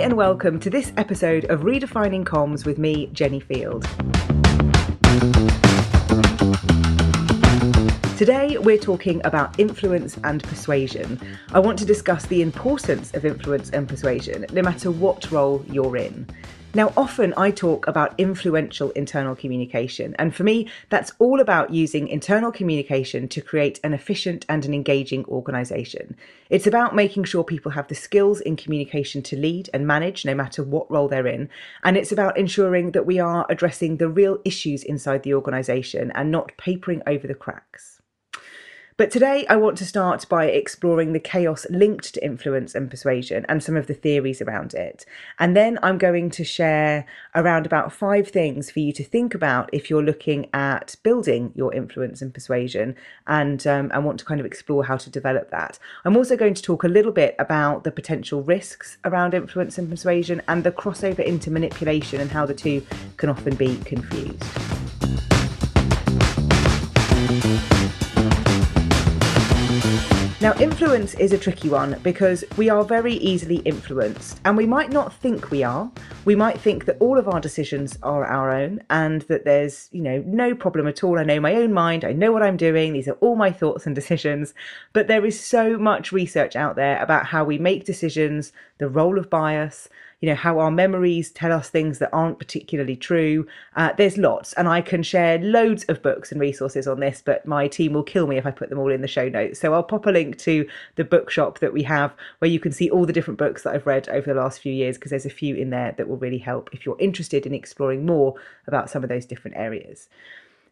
and welcome to this episode of Redefining Comms with me, Jenny Field. Today, we're talking about influence and persuasion. I want to discuss the importance of influence and persuasion, no matter what role you're in. Now, often I talk about influential internal communication, and for me, that's all about using internal communication to create an efficient and an engaging organisation. It's about making sure people have the skills in communication to lead and manage, no matter what role they're in, and it's about ensuring that we are addressing the real issues inside the organisation and not papering over the cracks. But today I want to start by exploring the chaos linked to influence and persuasion and some of the theories around it. And then I'm going to share around about five things for you to think about if you're looking at building your influence and persuasion and, um, want to kind of explore how to develop that. I'm also going to talk a little bit about the potential risks around influence and persuasion and the crossover into manipulation and how the two can often be confused. Influence is a tricky one because we are very easily influenced, and we might not think we are. We might think that all of our decisions are our own and that there's, you know, no problem at all. I know my own mind, I know what I'm doing, these are all my thoughts and decisions. But there is so much research out there about how we make decisions, the role of bias, you know, how our memories tell us things that aren't particularly true. Uh, there's lots, and I can share loads of books and resources on this, but my team will kill me if I put them all in the show notes. So I'll pop a link to the bookshop that we have where you can see all the different books that I've read over the last few years, because there's a few in there that will really help if you're interested in exploring more about some of those different areas.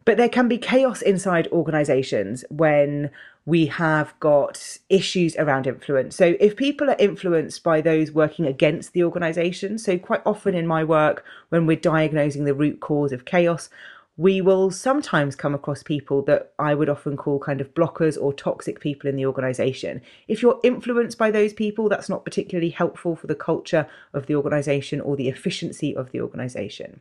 But there can be chaos inside organizations when we have got issues around influence. So if people are influenced by those working against the organization, so quite often in my work, when we're diagnosing the root cause of chaos, we will sometimes come across people that I would often call kind of blockers or toxic people in the organization. If you're influenced by those people, that's not particularly helpful for the culture of the organization or the efficiency of the organization.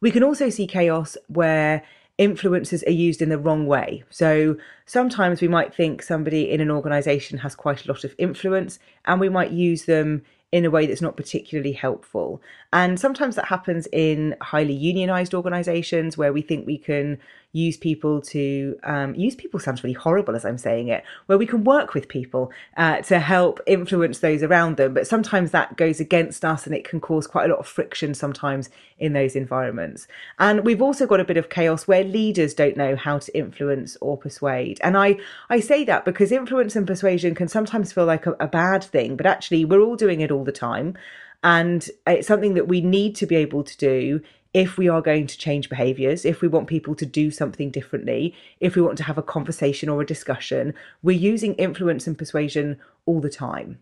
We can also see chaos where influencers are used in the wrong way. So sometimes we might think somebody in an organization has quite a lot of influence and we might use them in a way that's not particularly helpful. And sometimes that happens in highly unionized organizations where we think we can use people to um, use people sounds really horrible as I'm saying it, where we can work with people uh, to help influence those around them. But sometimes that goes against us and it can cause quite a lot of friction sometimes in those environments. And we've also got a bit of chaos where leaders don't know how to influence or persuade. And I, I say that because influence and persuasion can sometimes feel like a, a bad thing, but actually we're all doing it all the time. And it's something that we need to be able to do if we are going to change behaviors, if we want people to do something differently, if we want to have a conversation or a discussion, we're using influence and persuasion all the time.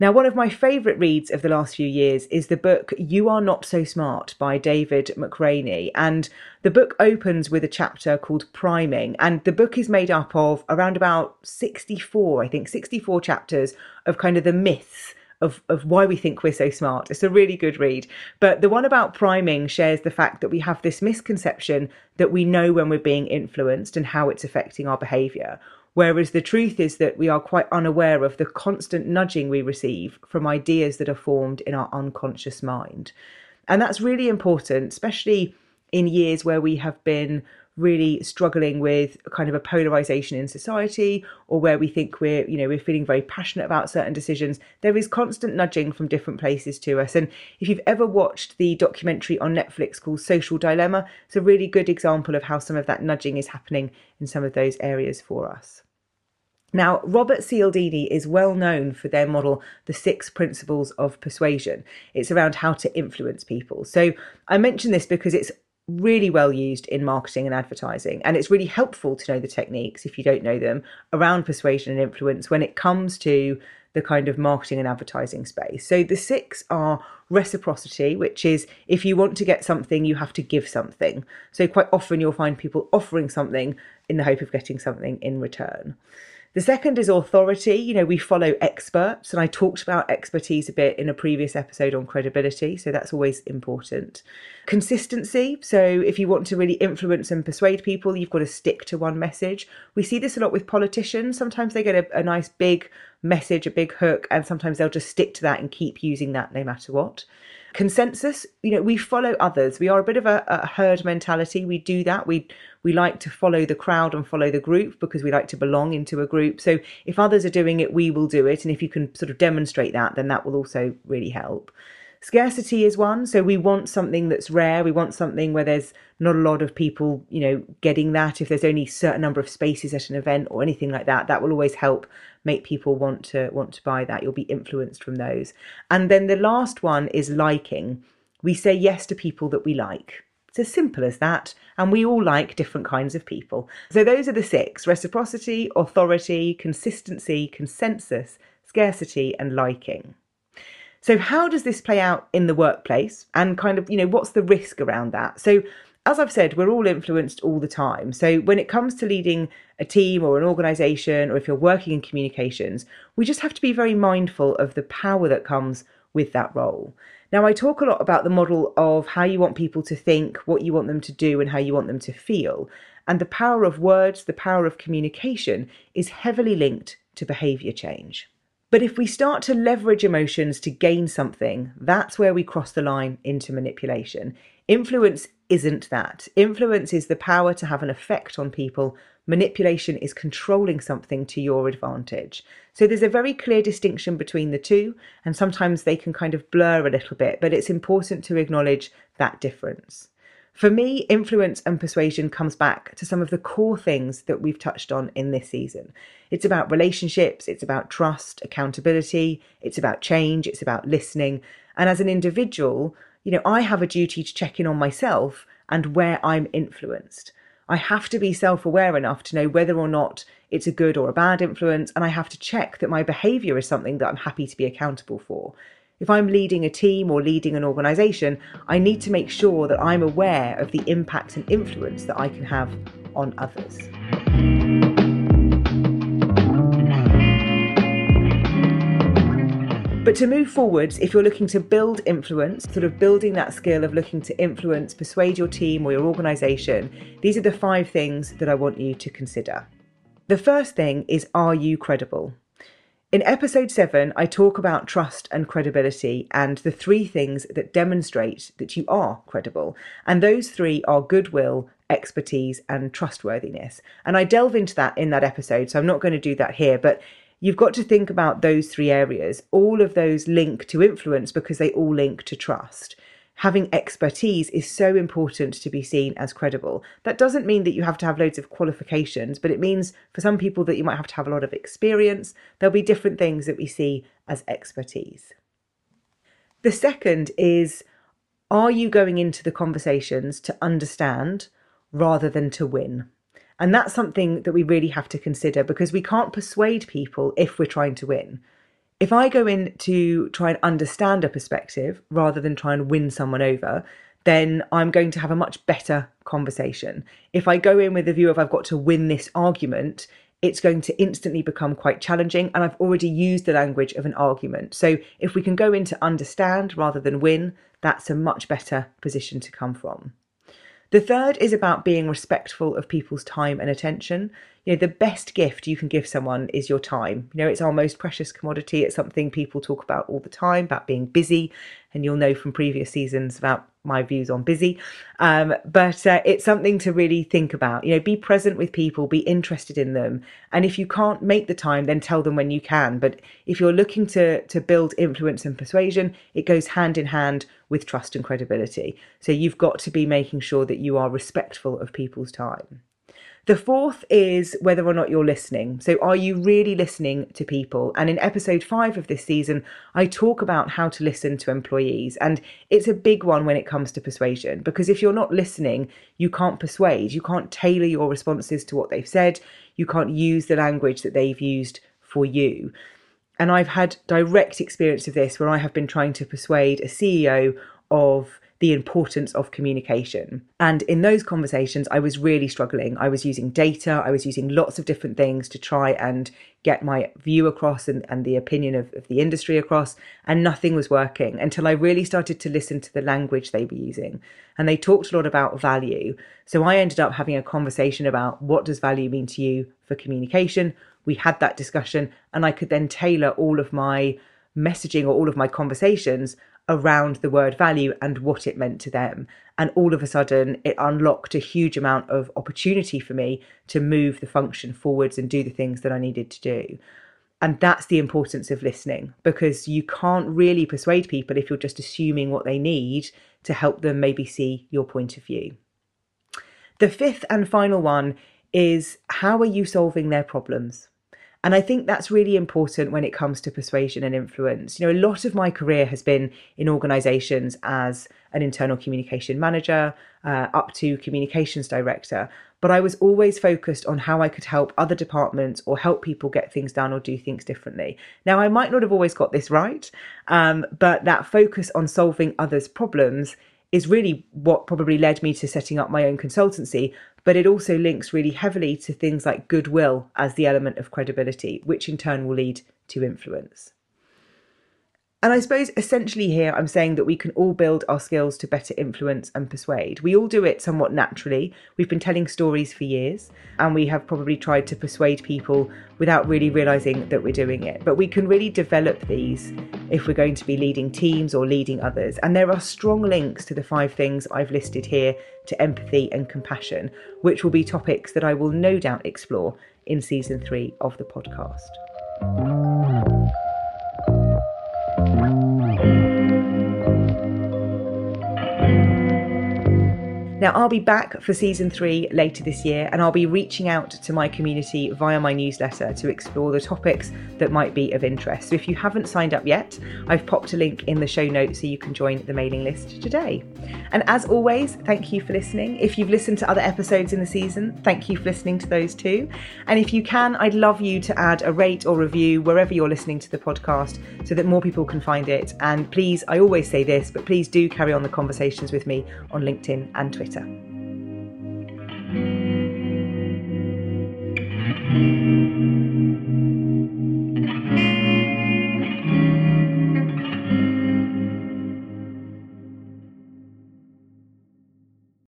Now, one of my favourite reads of the last few years is the book You Are Not So Smart by David McRaney. And the book opens with a chapter called Priming. And the book is made up of around about 64, I think, 64 chapters of kind of the myths of, of why we think we're so smart. It's a really good read. But the one about priming shares the fact that we have this misconception that we know when we're being influenced and how it's affecting our behavior. Whereas the truth is that we are quite unaware of the constant nudging we receive from ideas that are formed in our unconscious mind. And that's really important, especially in years where we have been really struggling with kind of a polarization in society or where we think we're you know we're feeling very passionate about certain decisions there is constant nudging from different places to us and if you've ever watched the documentary on Netflix called Social Dilemma it's a really good example of how some of that nudging is happening in some of those areas for us now, Robert Cialdini is well known for their model, The Six Principles of Persuasion. It's around how to influence people. So I mention this because it's really well used in marketing and advertising. And it's really helpful to know the techniques, if you don't know them, around persuasion and influence when it comes to the kind of marketing and advertising space. So the six are reciprocity, which is if you want to get something, you have to give something. So quite often you'll find people offering something in the hope of getting something in return. The second is authority. You know, we follow experts, and I talked about expertise a bit in a previous episode on credibility, so that's always important. Consistency. So, if you want to really influence and persuade people, you've got to stick to one message. We see this a lot with politicians. Sometimes they get a, a nice big message, a big hook, and sometimes they'll just stick to that and keep using that no matter what. Consensus you know we follow others. We are a bit of a, a, herd mentality. We do that. We we like to follow the crowd and follow the group because we like to belong into a group. So if others are doing it we will do it. And if you can sort of demonstrate that then that will also really help Scarcity is one. So we want something that's rare. We want something where there's not a lot of people, you know, getting that. If there's only a certain number of spaces at an event or anything like that, that will always help make people want to want to buy that. You'll be influenced from those. And then the last one is liking. We say yes to people that we like. It's as simple as that. And we all like different kinds of people. So those are the six reciprocity, authority, consistency, consensus, scarcity, and liking. So, how does this play out in the workplace? And kind of, you know, what's the risk around that? So, as I've said, we're all influenced all the time. So, when it comes to leading a team or an organization, or if you're working in communications, we just have to be very mindful of the power that comes with that role. Now, I talk a lot about the model of how you want people to think, what you want them to do, and how you want them to feel. And the power of words, the power of communication is heavily linked to behavior change. But if we start to leverage emotions to gain something, that's where we cross the line into manipulation. Influence isn't that. Influence is the power to have an effect on people. Manipulation is controlling something to your advantage. So there's a very clear distinction between the two, and sometimes they can kind of blur a little bit, but it's important to acknowledge that difference. For me, influence and persuasion comes back to some of the core things that we've touched on in this season. It's about relationships, it's about trust, accountability, it's about change, it's about listening. And as an individual, you know, I have a duty to check in on myself and where I'm influenced. I have to be self aware enough to know whether or not it's a good or a bad influence, and I have to check that my behavior is something that I'm happy to be accountable for. If I'm leading a team or leading an organization, I need to make sure that I'm aware of the impact and influence that I can have on others. But to move forwards, if you're looking to build influence, sort of building that skill of looking to influence, persuade your team or your organization, these are the five things that I want you to consider. The first thing is Are you credible? In episode 7, I talk about trust and credibility and the three things that demonstrate that you are credible. And those three are goodwill, expertise, and trustworthiness. And I delve into that in that episode, so I'm not going to do that here. But you've got to think about those three areas. All of those link to influence because they all link to trust having expertise is so important to be seen as credible. That doesn't mean that you have to have loads of qualifications, but it means for some people that you might have to have a lot of experience. There'll be different things that we see as expertise. The second is are you going into the conversations to understand rather than to win? And that's something that we really have to consider because we can't persuade people if we're trying to win. If I go in to try and understand a perspective rather than try and win someone over, then I'm going to have a much better conversation. If I go in with the view of I've got to win this argument, it's going to instantly become quite challenging. And I've already used the language of an argument. So if we can go in to understand rather than win, that's a much better position to come from. The third is about being respectful of people's time and attention. You know, the best gift you can give someone is your time. You know, it's our most precious commodity. It's something people talk about all the time about being busy, and you'll know from previous seasons about my views on busy. Um, but uh, it's something to really think about. You know, be present with people, be interested in them, and if you can't make the time, then tell them when you can. But if you're looking to to build influence and persuasion, it goes hand in hand with trust and credibility. So you've got to be making sure that you are respectful of people's time. The fourth is whether or not you're listening. So, are you really listening to people? And in episode five of this season, I talk about how to listen to employees. And it's a big one when it comes to persuasion, because if you're not listening, you can't persuade. You can't tailor your responses to what they've said. You can't use the language that they've used for you. And I've had direct experience of this where I have been trying to persuade a CEO of the importance of communication. And in those conversations, I was really struggling. I was using data, I was using lots of different things to try and get my view across and, and the opinion of, of the industry across, and nothing was working until I really started to listen to the language they were using. And they talked a lot about value. So I ended up having a conversation about what does value mean to you for communication. We had that discussion, and I could then tailor all of my messaging or all of my conversations around the word value and what it meant to them. And all of a sudden, it unlocked a huge amount of opportunity for me to move the function forwards and do the things that I needed to do. And that's the importance of listening because you can't really persuade people if you're just assuming what they need to help them maybe see your point of view. The fifth and final one is how are you solving their problems? And I think that's really important when it comes to persuasion and influence. You know, a lot of my career has been in organizations as an internal communication manager, uh, up to communications director. But I was always focused on how I could help other departments or help people get things done or do things differently. Now, I might not have always got this right, um, but that focus on solving others' problems is really what probably led me to setting up my own consultancy, but it also links really heavily to things like goodwill as the element of credibility, which in turn will lead to influence. And I suppose essentially here I'm saying that we can all build our skills to better influence and persuade. We all do it somewhat naturally. We've been telling stories for years and we have probably tried to persuade people without really realizing that we're doing it. But we can really develop these if we're going to be leading teams or leading others. And there are strong links to the five things I've listed here to empathy and compassion, which will be topics that I will no doubt explore in season three of the podcast. Now, I'll be back for season three later this year, and I'll be reaching out to my community via my newsletter to explore the topics that might be of interest. So, if you haven't signed up yet, I've popped a link in the show notes so you can join the mailing list today. And as always, thank you for listening. If you've listened to other episodes in the season, thank you for listening to those too. And if you can, I'd love you to add a rate or review wherever you're listening to the podcast so that more people can find it. And please, I always say this, but please do carry on the conversations with me on LinkedIn and Twitter. Chacha.